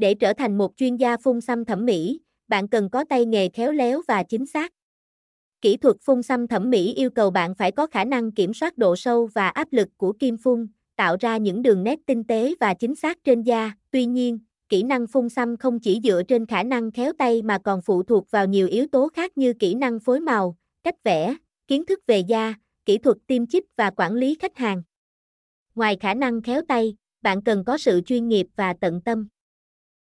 Để trở thành một chuyên gia phun xăm thẩm mỹ, bạn cần có tay nghề khéo léo và chính xác. Kỹ thuật phun xăm thẩm mỹ yêu cầu bạn phải có khả năng kiểm soát độ sâu và áp lực của kim phun, tạo ra những đường nét tinh tế và chính xác trên da. Tuy nhiên, kỹ năng phun xăm không chỉ dựa trên khả năng khéo tay mà còn phụ thuộc vào nhiều yếu tố khác như kỹ năng phối màu, cách vẽ, kiến thức về da, kỹ thuật tiêm chích và quản lý khách hàng. Ngoài khả năng khéo tay, bạn cần có sự chuyên nghiệp và tận tâm.